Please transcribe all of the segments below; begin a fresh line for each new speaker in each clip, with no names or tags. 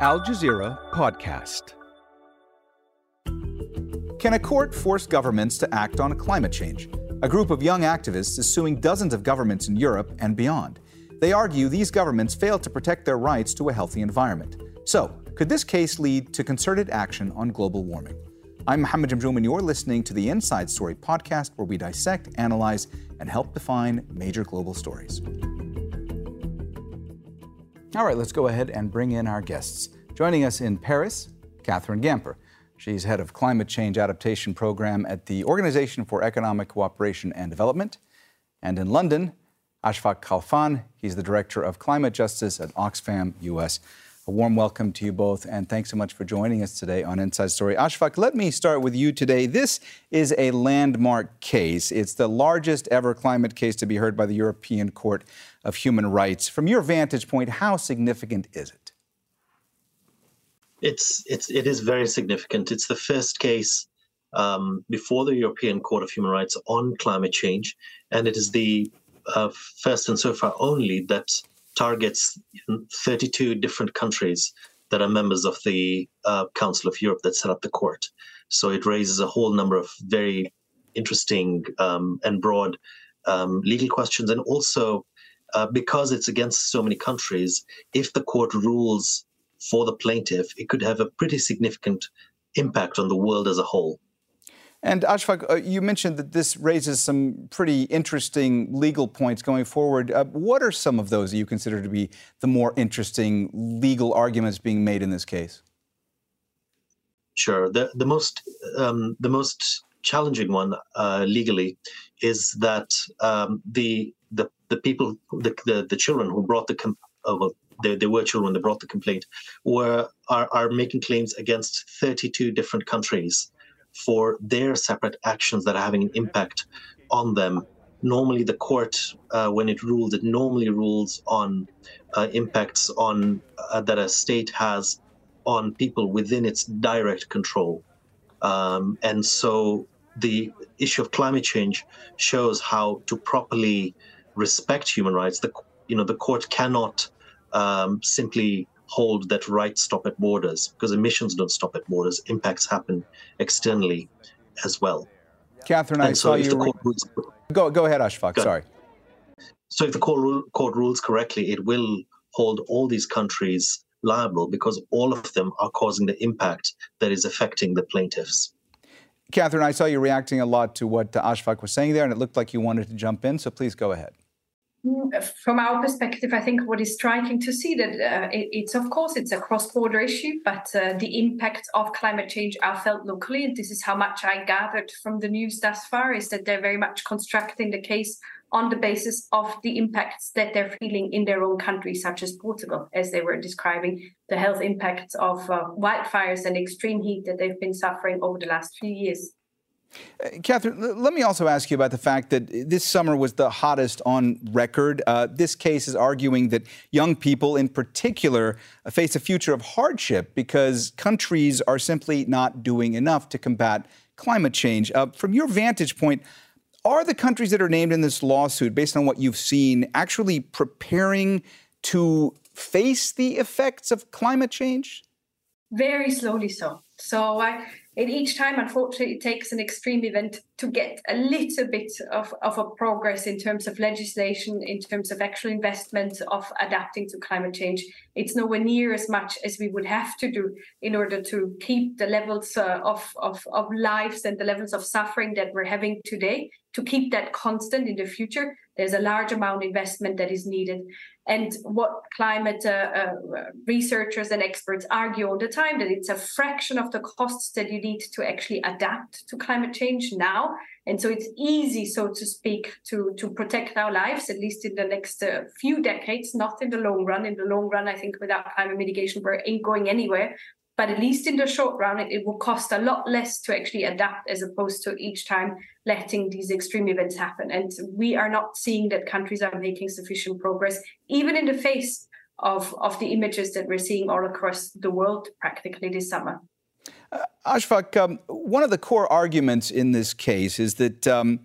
Al Jazeera Podcast. Can a court force governments to act on climate change? A group of young activists is suing dozens of governments in Europe and beyond. They argue these governments fail to protect their rights to a healthy environment. So, could this case lead to concerted action on global warming? I'm Mohammed Jamjoom, and you're listening to the Inside Story podcast, where we dissect, analyze, and help define major global stories. All right, let's go ahead and bring in our guests. Joining us in Paris, Catherine Gamper. She's head of climate change adaptation program at the Organization for Economic Cooperation and Development. And in London, Ashfaq Khalfan. He's the director of climate justice at Oxfam US. A warm welcome to you both, and thanks so much for joining us today on Inside Story. Ashfaq, let me start with you today. This is a landmark case. It's the largest ever climate case to be heard by the European Court of Human Rights. From your vantage point, how significant is it?
It's it's it is very significant. It's the first case um, before the European Court of Human Rights on climate change, and it is the uh, first and so far only that targets 32 different countries that are members of the uh, Council of Europe that set up the court. So it raises a whole number of very interesting um, and broad um, legal questions, and also uh, because it's against so many countries, if the court rules for the plaintiff, it could have a pretty significant impact on the world as a whole.
And Ashfaq, uh, you mentioned that this raises some pretty interesting legal points going forward. Uh, what are some of those that you consider to be the more interesting legal arguments being made in this case?
Sure. The, the most um, the most challenging one uh, legally is that um, the the the people the, the, the children who brought the com- uh, well, they, they were children that brought the complaint were are, are making claims against 32 different countries for their separate actions that are having an impact on them. Normally the court uh, when it rules it normally rules on uh, impacts on uh, that a state has on people within its direct control. Um, and so the issue of climate change shows how to properly respect human rights. The you know the court cannot um, simply hold that rights stop at borders because emissions don't stop at borders. Impacts happen externally as well.
Catherine, and I so saw you. Re- rules, go, go ahead, Ashfaq. Go Sorry.
So if the court, court rules correctly, it will hold all these countries liable because all of them are causing the impact that is affecting the plaintiffs.
Catherine, I saw you reacting a lot to what Ashfaq was saying there, and it looked like you wanted to jump in, so please go ahead
from our perspective, I think what is striking to see that uh, it, it's of course it's a cross-border issue, but uh, the impacts of climate change are felt locally, and this is how much I gathered from the news thus far is that they're very much constructing the case on the basis of the impacts that they're feeling in their own country, such as Portugal, as they were describing the health impacts of uh, wildfires and extreme heat that they've been suffering over the last few years.
Uh, Catherine, let me also ask you about the fact that this summer was the hottest on record. Uh, this case is arguing that young people, in particular, uh, face a future of hardship because countries are simply not doing enough to combat climate change. Uh, from your vantage point, are the countries that are named in this lawsuit, based on what you've seen, actually preparing to face the effects of climate change?
Very slowly so. So I and each time, unfortunately, it takes an extreme event to get a little bit of, of a progress in terms of legislation, in terms of actual investment of adapting to climate change. It's nowhere near as much as we would have to do in order to keep the levels uh, of, of, of lives and the levels of suffering that we're having today, to keep that constant in the future. There's a large amount of investment that is needed. And what climate uh, uh, researchers and experts argue all the time that it's a fraction of the costs that you need to actually adapt to climate change now. And so it's easy, so to speak, to, to protect our lives, at least in the next uh, few decades, not in the long run. In the long run, I think without climate mitigation, we ain't going anywhere. But at least in the short run, it, it will cost a lot less to actually adapt as opposed to each time letting these extreme events happen. And we are not seeing that countries are making sufficient progress, even in the face of, of the images that we're seeing all across the world practically this summer.
Uh, Ashfaq, um, one of the core arguments in this case is that um,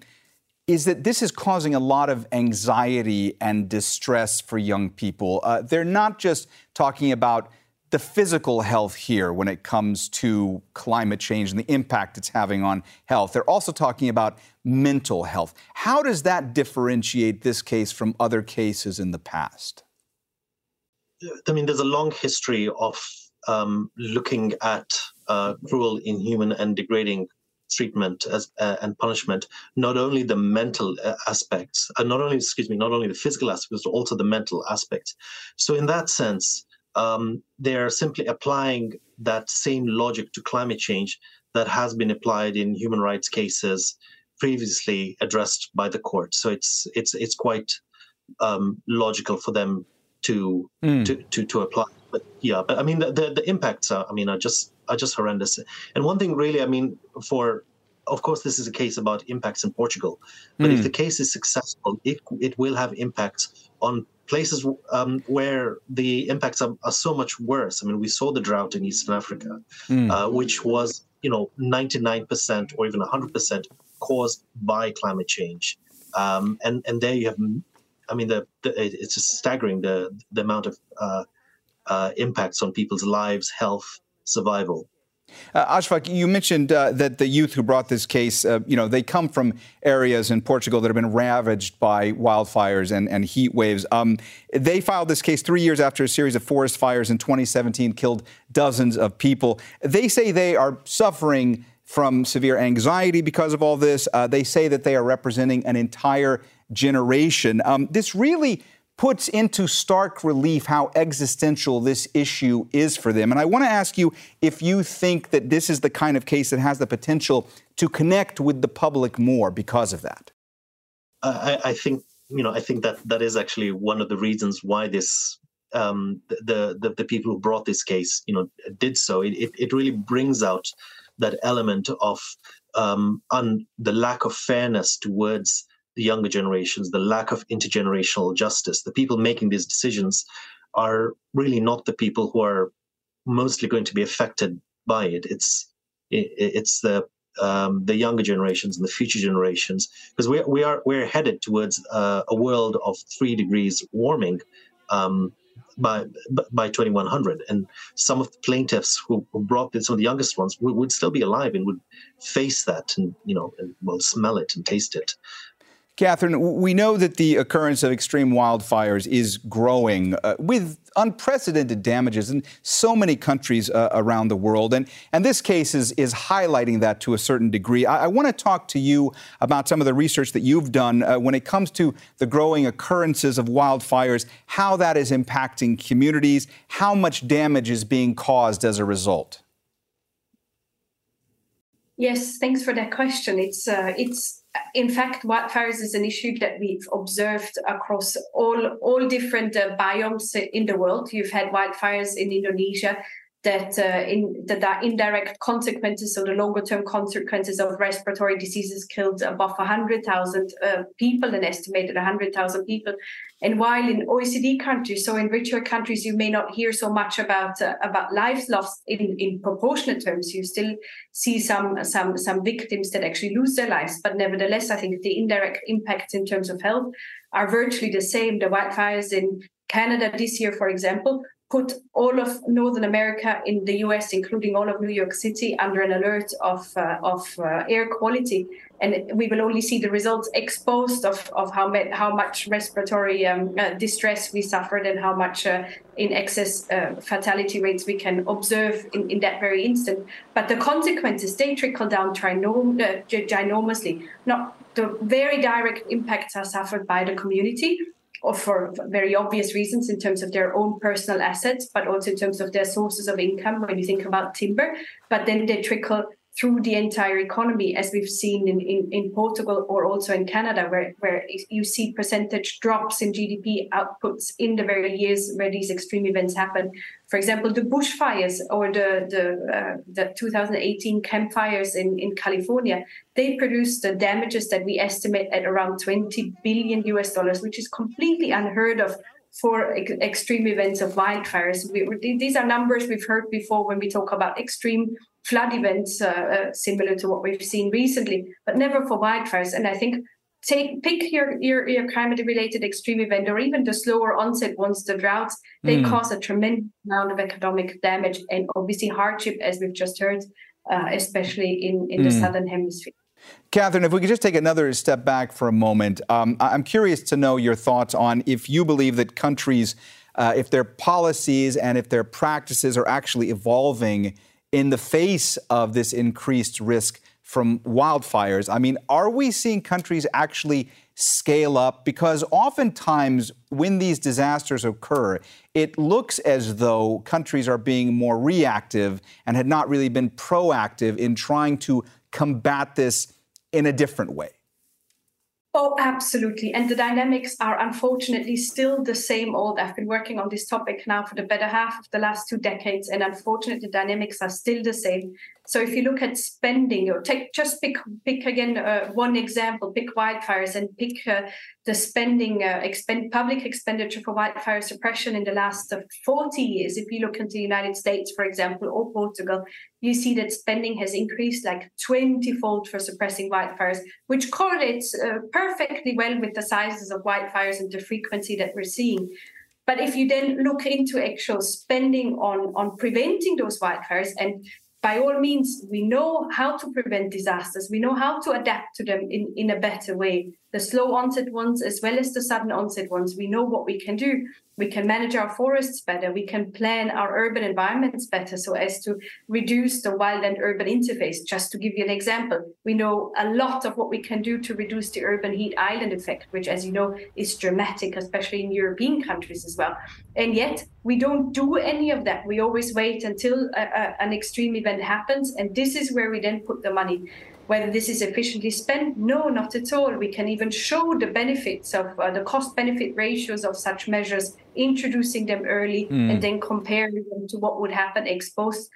is that this is causing a lot of anxiety and distress for young people. Uh, they're not just talking about the physical health here when it comes to climate change and the impact it's having on health. They're also talking about mental health. How does that differentiate this case from other cases in the past?
I mean, there's a long history of um, looking at uh, cruel, inhuman, and degrading treatment as, uh, and punishment, not only the mental uh, aspects, uh, not only, excuse me, not only the physical aspects, but also the mental aspects. So, in that sense, um, they're simply applying that same logic to climate change that has been applied in human rights cases previously addressed by the court. So it's it's it's quite um, logical for them to, mm. to to to apply. But yeah, but I mean the, the, the impacts are I mean are just are just horrendous. And one thing really, I mean, for of course this is a case about impacts in Portugal, but mm. if hmm. the case is successful, it it will have impacts on places um, where the impacts are, are, so much worse. I mean, we saw the drought in Eastern Africa, mm. uh, which was, you know, 99% or even 100% caused by climate change. Um, and and there you have, I mean, the, the it's just staggering the the amount of uh, uh, impacts on people's lives, health, survival.
Uh, Ashfaq, you mentioned uh, that the youth who brought this case, uh, you know, they come from areas in Portugal that have been ravaged by wildfires and, and heat waves. Um, they filed this case three years after a series of forest fires in 2017 killed dozens of people. They say they are suffering from severe anxiety because of all this. Uh, they say that they are representing an entire generation. Um, this really puts into stark relief how existential this issue is for them. And I want to ask you if you think that this is the kind of case that has the potential to connect with the public more because of that.
I, I think you know I think that that is actually one of the reasons why this um, the, the the people who brought this case you know did so. It it, it really brings out that element of um, on the lack of fairness towards the younger generations, the lack of intergenerational justice. The people making these decisions are really not the people who are mostly going to be affected by it. It's it, it's the um, the younger generations and the future generations because we we are we're headed towards uh, a world of three degrees warming. Um, by by 2100 and some of the plaintiffs who, who brought in some of the youngest ones would, would, still be alive and would face that and you know and well smell it and taste it
Catherine, we know that the occurrence of extreme wildfires is growing uh, with unprecedented damages in so many countries uh, around the world. And, and this case is, is highlighting that to a certain degree. I, I want to talk to you about some of the research that you've done uh, when it comes to the growing occurrences of wildfires, how that is impacting communities, how much damage is being caused as a result.
Yes, thanks for that question. It's uh, it's in fact, wildfires is an issue that we've observed across all all different uh, biomes in the world. You've had wildfires in Indonesia that uh, in that are indirect consequences, so the longer term consequences of respiratory diseases killed above 100,000 uh, people, an estimated 100,000 people. And while in OECD countries, so in richer countries, you may not hear so much about uh, about lives lost in, in proportionate terms. You still see some some some victims that actually lose their lives, but nevertheless, I think the indirect impacts in terms of health are virtually the same. The wildfires in Canada this year, for example, put all of Northern America in the US, including all of New York City, under an alert of, uh, of uh, air quality. And we will only see the results exposed of, of how, how much respiratory um, uh, distress we suffered and how much uh, in excess uh, fatality rates we can observe in, in that very instant. But the consequences, they trickle down uh, ginormously. Not the very direct impacts are suffered by the community, for very obvious reasons in terms of their own personal assets, but also in terms of their sources of income when you think about timber. But then they trickle through the entire economy, as we've seen in, in, in Portugal or also in Canada, where, where you see percentage drops in GDP outputs in the very years where these extreme events happen. For example, the bushfires or the the, uh, the 2018 campfires in, in California, they produced the damages that we estimate at around 20 billion US dollars, which is completely unheard of for ex- extreme events of wildfires. We, these are numbers we've heard before when we talk about extreme flood events, uh, uh, similar to what we've seen recently, but never for wildfires. And I think take pick your your, your climate related extreme event or even the slower onset ones the droughts they mm. cause a tremendous amount of economic damage and obviously hardship as we've just heard uh, especially in in mm. the southern hemisphere
Catherine, if we could just take another step back for a moment, um, I'm curious to know your thoughts on if you believe that countries, uh, if their policies and if their practices are actually evolving in the face of this increased risk from wildfires. I mean, are we seeing countries actually scale up? Because oftentimes, when these disasters occur, it looks as though countries are being more reactive and had not really been proactive in trying to combat this in a different way.
Oh, absolutely. And the dynamics are unfortunately still the same old. I've been working on this topic now for the better half of the last two decades, and unfortunately, the dynamics are still the same. So if you look at spending, or take just pick pick again uh, one example, pick wildfires and pick uh, the spending, uh, expend public expenditure for wildfire suppression in the last uh, 40 years. If you look into the United States, for example, or Portugal, you see that spending has increased like 20 fold for suppressing wildfires, which correlates uh, perfectly well with the sizes of wildfires and the frequency that we're seeing. But if you then look into actual spending on, on preventing those wildfires and by all means, we know how to prevent disasters. We know how to adapt to them in, in a better way. The slow onset ones, as well as the sudden onset ones, we know what we can do we can manage our forests better we can plan our urban environments better so as to reduce the wild and urban interface. Just to give you an example we know a lot of what we can do to reduce the urban heat island effect which as you know is dramatic especially in european countries as well. And yet we don't do any of that. We always wait until a, a, an extreme event happens and this is where we then put the money whether this is efficiently spent, no, not at all. We can even show the benefits of uh, the cost benefit ratios of such measures, introducing them early mm. and then comparing them to what would happen exposed.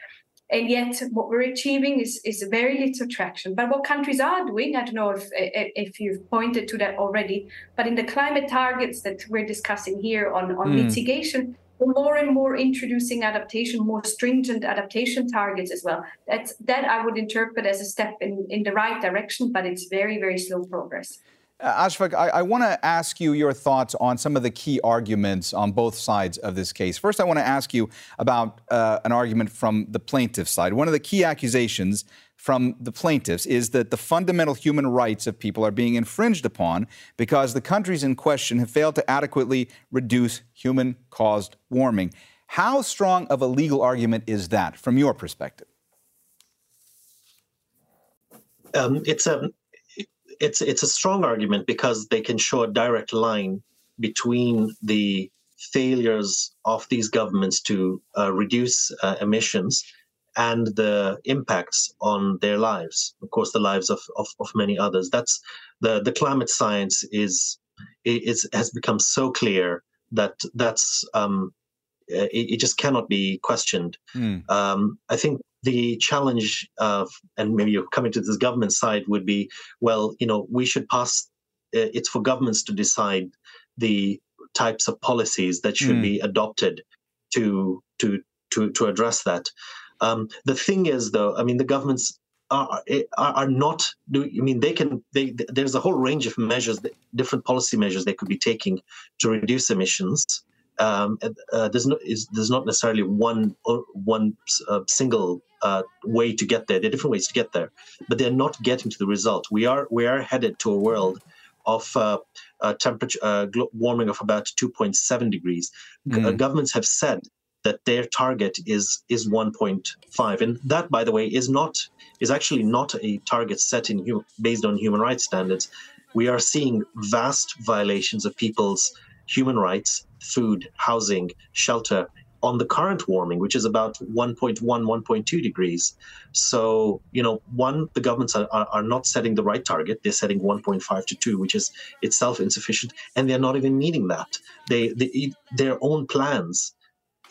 And yet, what we're achieving is, is very little traction. But what countries are doing, I don't know if, if you've pointed to that already, but in the climate targets that we're discussing here on, on mm. mitigation, more and more introducing adaptation, more stringent adaptation targets as well. That's that I would interpret as a step in, in the right direction, but it's very, very slow progress.
Uh, Ashfaq, I, I want to ask you your thoughts on some of the key arguments on both sides of this case. First, I want to ask you about uh, an argument from the plaintiff side. One of the key accusations from the plaintiffs is that the fundamental human rights of people are being infringed upon because the countries in question have failed to adequately reduce human caused warming. How strong of a legal argument is that from your perspective?
Um, it's a it's it's a strong argument because they can show a direct line between the failures of these governments to uh, reduce uh, emissions and the impacts on their lives of course the lives of, of, of many others that's the the climate science is is has become so clear that that's um, it, it, just cannot be questioned mm. um, i think the challenge of and maybe you're coming to this government side would be well you know we should pass it's for governments to decide the types of policies that should mm. be adopted to to to to address that um, the thing is, though, I mean, the governments are, are, are not do I mean they can they there's a whole range of measures different policy measures they could be taking to reduce emissions. Um, uh, there's no is there's not necessarily one uh, one uh, single uh, way to get there. There are different ways to get there but they're not getting to the result. We are we are headed to a world of uh, temperature uh, warming of about 2.7 degrees. Mm. governments have said that their target is is 1.5 and that by the way is not is actually not a target set in based on human rights standards. We are seeing vast violations of people's human rights food housing shelter on the current warming which is about 1.1 1.2 degrees. So you know one the governments are, are, are not setting the right target. They're setting 1.5 to 2 which is itself insufficient and they're not even meeting that. They, they their own plans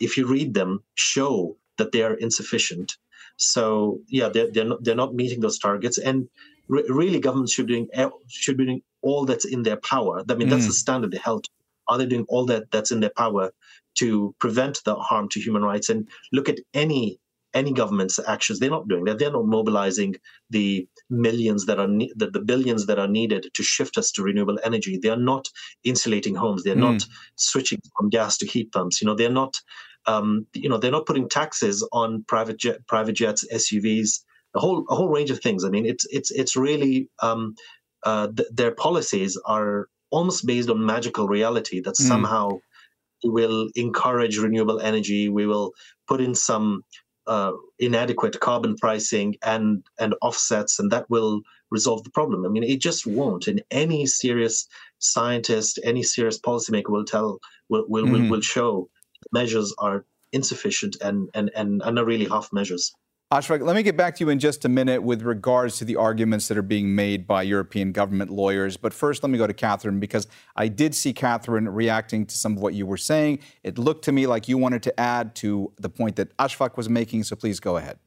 if you read them, show that they are insufficient. So yeah, they're they're not, they're not meeting those targets, and re- really, governments should be doing should be doing all that's in their power. I mean, mm. that's the standard they held. Are they doing all that that's in their power to prevent the harm to human rights? And look at any any government's actions. They're not doing that. They're not mobilizing the millions that are ne- the, the billions that are needed to shift us to renewable energy. They are not insulating homes. They're mm. not switching from gas to heat pumps. You know, they're not. Um, you know, they're not putting taxes on private jet, private jets, SUVs, a whole a whole range of things. I mean, it's it's it's really um, uh, th- their policies are almost based on magical reality that mm. somehow will encourage renewable energy. We will put in some uh, inadequate carbon pricing and and offsets, and that will resolve the problem. I mean, it just won't. And any serious scientist, any serious policymaker will tell will will, mm. will, will show measures are insufficient and and and, and are really half measures.
Ashfaq, let me get back to you in just a minute with regards to the arguments that are being made by European government lawyers. But first, let me go to Catherine because I did see Catherine reacting to some of what you were saying. It looked to me like you wanted to add to the point that Ashfaq was making, so please go ahead.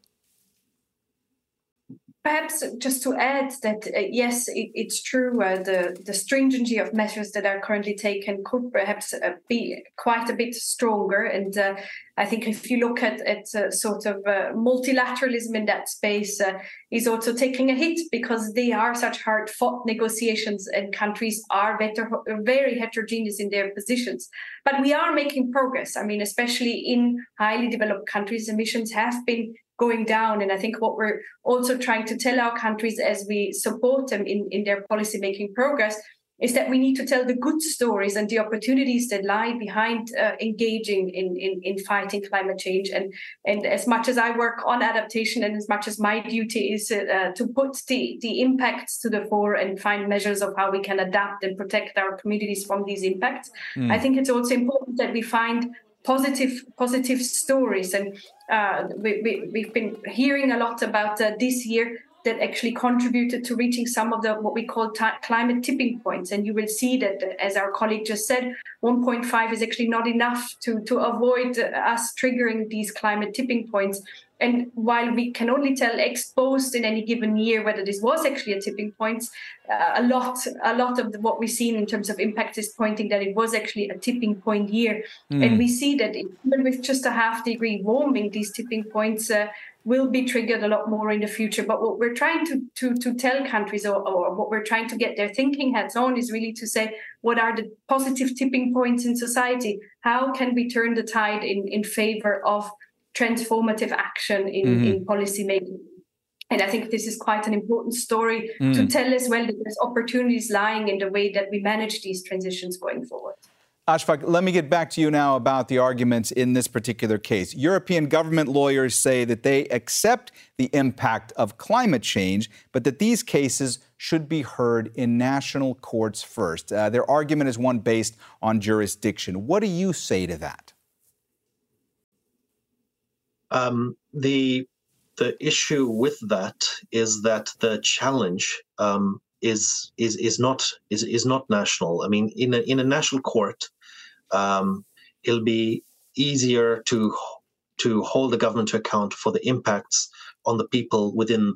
Perhaps just to add that uh, yes, it, it's true. Uh, the the stringency of measures that are currently taken could perhaps uh, be quite a bit stronger. And uh, I think if you look at at uh, sort of uh, multilateralism in that space, is also taking a hit because they are such hard fought negotiations, and countries are better, very heterogeneous in their positions. But we are making progress. I mean, especially in highly developed countries, emissions have been going down. And I think what we're also trying to tell our countries as we support them in, in their policy making progress is that we need to tell the good stories and the opportunities that lie behind uh, engaging in, in, in fighting climate change. And, and as much as I work on adaptation and as much as my duty is uh, to put the, the impacts to the fore and find measures of how we can adapt and protect our communities from these impacts, mm. I think it's also important that we find positive positive stories. And uh, we, we, have been hearing a lot about uh, this year that actually contributed to reaching some of the what we call t- climate tipping points. And you will see that as our colleague just said 1.5 is actually not enough to to avoid us triggering these climate tipping points and while we can only tell ex post in any given year whether this was actually a tipping point, uh, a lot, a lot of the, what we've seen in terms of impact is pointing that it was actually a tipping point year. Mm. And we see that even with just a half degree warming, these tipping points uh, will be triggered a lot more in the future. But what we're trying to to, to tell countries, or, or what we're trying to get their thinking heads on, is really to say what are the positive tipping points in society? How can we turn the tide in in favor of transformative action in, mm-hmm. in policy making. And I think this is quite an important story mm. to tell as well that there's opportunities lying in the way that we manage these transitions going forward.
Ashfaq, let me get back to you now about the arguments in this particular case. European government lawyers say that they accept the impact of climate change, but that these cases should be heard in national courts first. Uh, their argument is one based on jurisdiction. What do you say to that?
Um, the the issue with that is that the challenge um, is is is not is is not national. I mean, in a in a national court, um, it'll be easier to to hold the government to account for the impacts on the people within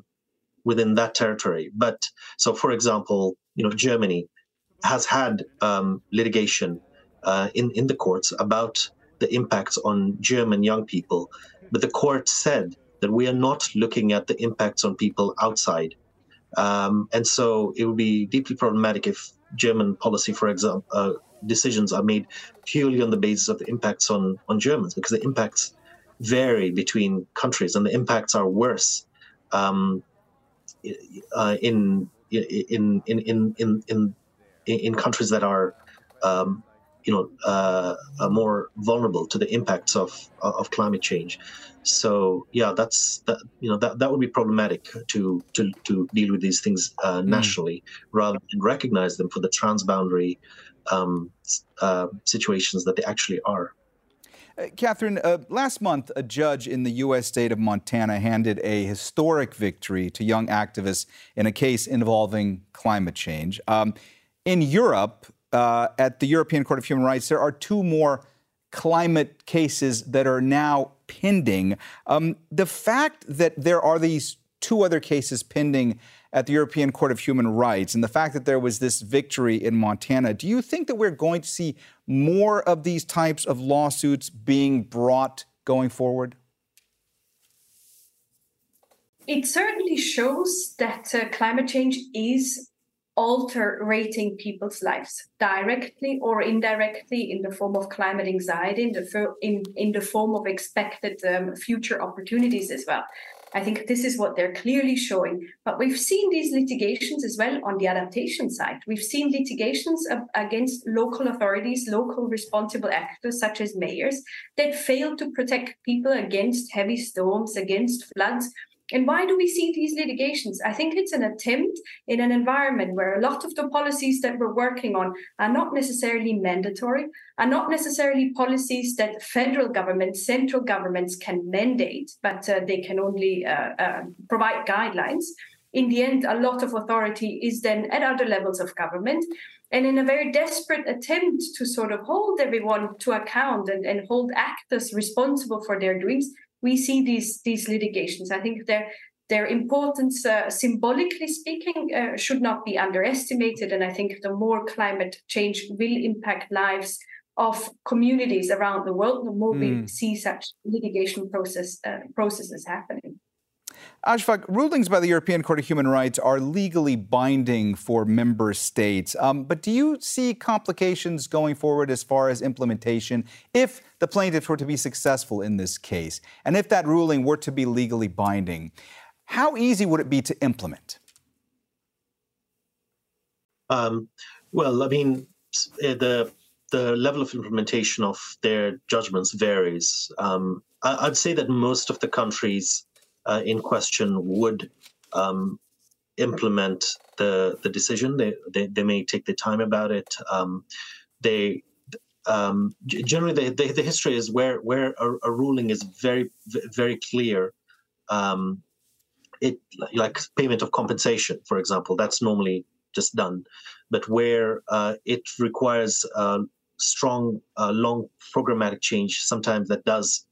within that territory. But so, for example, you know, Germany has had um, litigation uh, in in the courts about the impacts on German young people but the court said that we are not looking at the impacts on people outside. Um, and so it would be deeply problematic if German policy, for example, uh, decisions are made purely on the basis of the impacts on, on Germans, because the impacts vary between countries and the impacts are worse um, uh, in, in, in, in, in, in, in countries that are um, you know uh, more vulnerable to the impacts of of climate change. So yeah, that's that you know that that would be problematic to to to deal with these things uh, hmm. nationally mm. rather than recognize them for the transboundary um, uh, situations that they actually are.
Uh, Catherine, uh, last month, a judge in the U.S. state of Montana handed a historic victory to young activists in a case involving climate change. Um, in Europe, uh, at the European Court of Human Rights, there are two more climate cases that are now pending. Um, the fact that there are these two other cases pending at the European Court of Human Rights and the fact that there was this victory in Montana, do you think that we're going to see more of these types of lawsuits being brought going forward?
It certainly shows that uh, climate change is altering people's lives directly or indirectly in the form of climate anxiety, in the, in, in the form of expected um, future opportunities as well. I think this is what they're clearly showing. But we've seen these litigations as well on the adaptation side. We've seen litigations against local authorities, local responsible actors such as mayors that fail to protect people against heavy storms, against floods, and why do we see these litigations? I think it's an attempt in an environment where a lot of the policies that we're working on are not necessarily mandatory, are not necessarily policies that federal governments, central governments can mandate, but uh, they can only uh, uh, provide guidelines. In the end, a lot of authority is then at other levels of government. And in a very desperate attempt to sort of hold everyone to account and, and hold actors responsible for their doings, we see these these litigations. I think their their importance, uh, symbolically speaking, uh, should not be underestimated. And I think the more climate change will impact lives of communities around the world, the more mm. we hmm. see such litigation process uh, processes happening.
Ashfaq, rulings by the European Court of Human Rights are legally binding for member states. Um, but do you see complications going forward as far as implementation if the plaintiffs were to be successful in this case? And if that ruling were to be legally binding, how easy would it be to implement?
Um, well, I mean, eh, the the level of implementation of their judgments varies. Um, I, would say that most of the countries uh, in question would um, implement the the decision. They, they, they may take the time about it. Um, they um, generally the, the, the history is where where a, a ruling is very very clear. Um, it like payment of compensation, for example, that's normally just done, but where uh, it requires strong, uh, long programmatic change, sometimes that does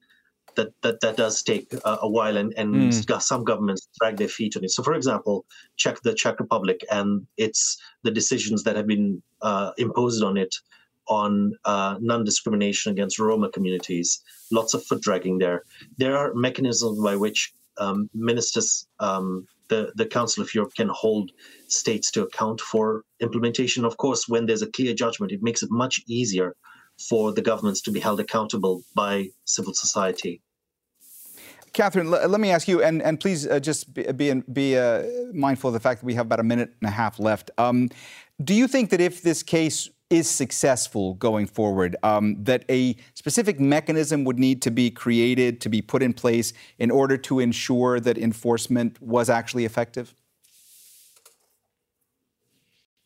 that that, that does take uh, a while, and, and mm. some governments drag their feet on it. So, for example, Czech the Czech Republic and it's the decisions that have been uh, imposed on it on uh, non-discrimination against Roma communities. Lots of foot dragging there. There are mechanisms by which um, ministers, um, the the Council of Europe, can hold states to account for implementation. Of course, when there's a clear judgment, it makes it much easier for the governments to be held accountable by civil society.
Catherine, let me ask you, and, and please uh, just be, be, be uh, mindful of the fact that we have about a minute and a half left. Um, do you think that if this case is successful going forward, um, that a specific mechanism would need to be created, to be put in place in order to ensure that enforcement was actually effective?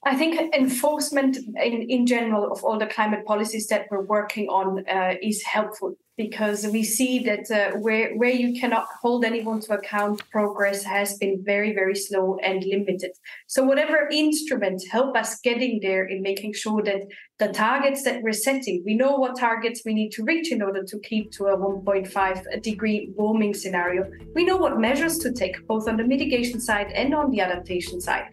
I think enforcement in, in general of all the climate policies that we're working on uh, is helpful because we see that uh, where where you cannot hold anyone to account, progress has been very very slow and limited. So whatever instruments help us getting there in making sure that the targets that we're setting, we know what targets we need to reach in order to keep to a 1.5 degree warming scenario. We know what measures to take both on the mitigation side and on the adaptation side.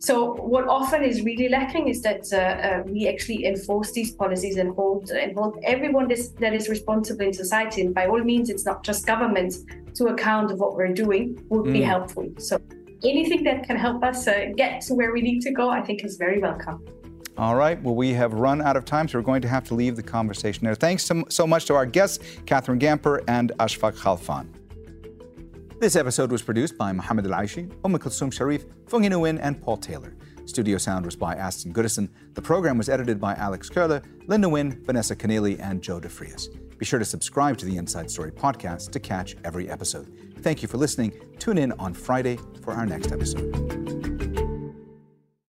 So what often is really lacking is that uh, uh, we actually enforce these policies and hold and hold everyone this, that is responsible in society. And by all means, it's not just governments to account of what we're doing would mm. be helpful. So anything that can help us uh, get to where we need to go, I think is very welcome.
All right. Well, we have run out of time, so we're going to have to leave the conversation there. Thanks so, so much to our guests, Catherine Gamper and Ashfaq Khalfan. This episode was produced by Mohammed Al Aishi, Umm Kulsum Sharif, Fung Nguyen, and Paul Taylor. Studio sound was by Aston Goodison. The program was edited by Alex Curler, Linda Wynn, Vanessa Keneally, and Joe DeFrias. Be sure to subscribe to the Inside Story podcast to catch every episode. Thank you for listening. Tune in on Friday for our next episode.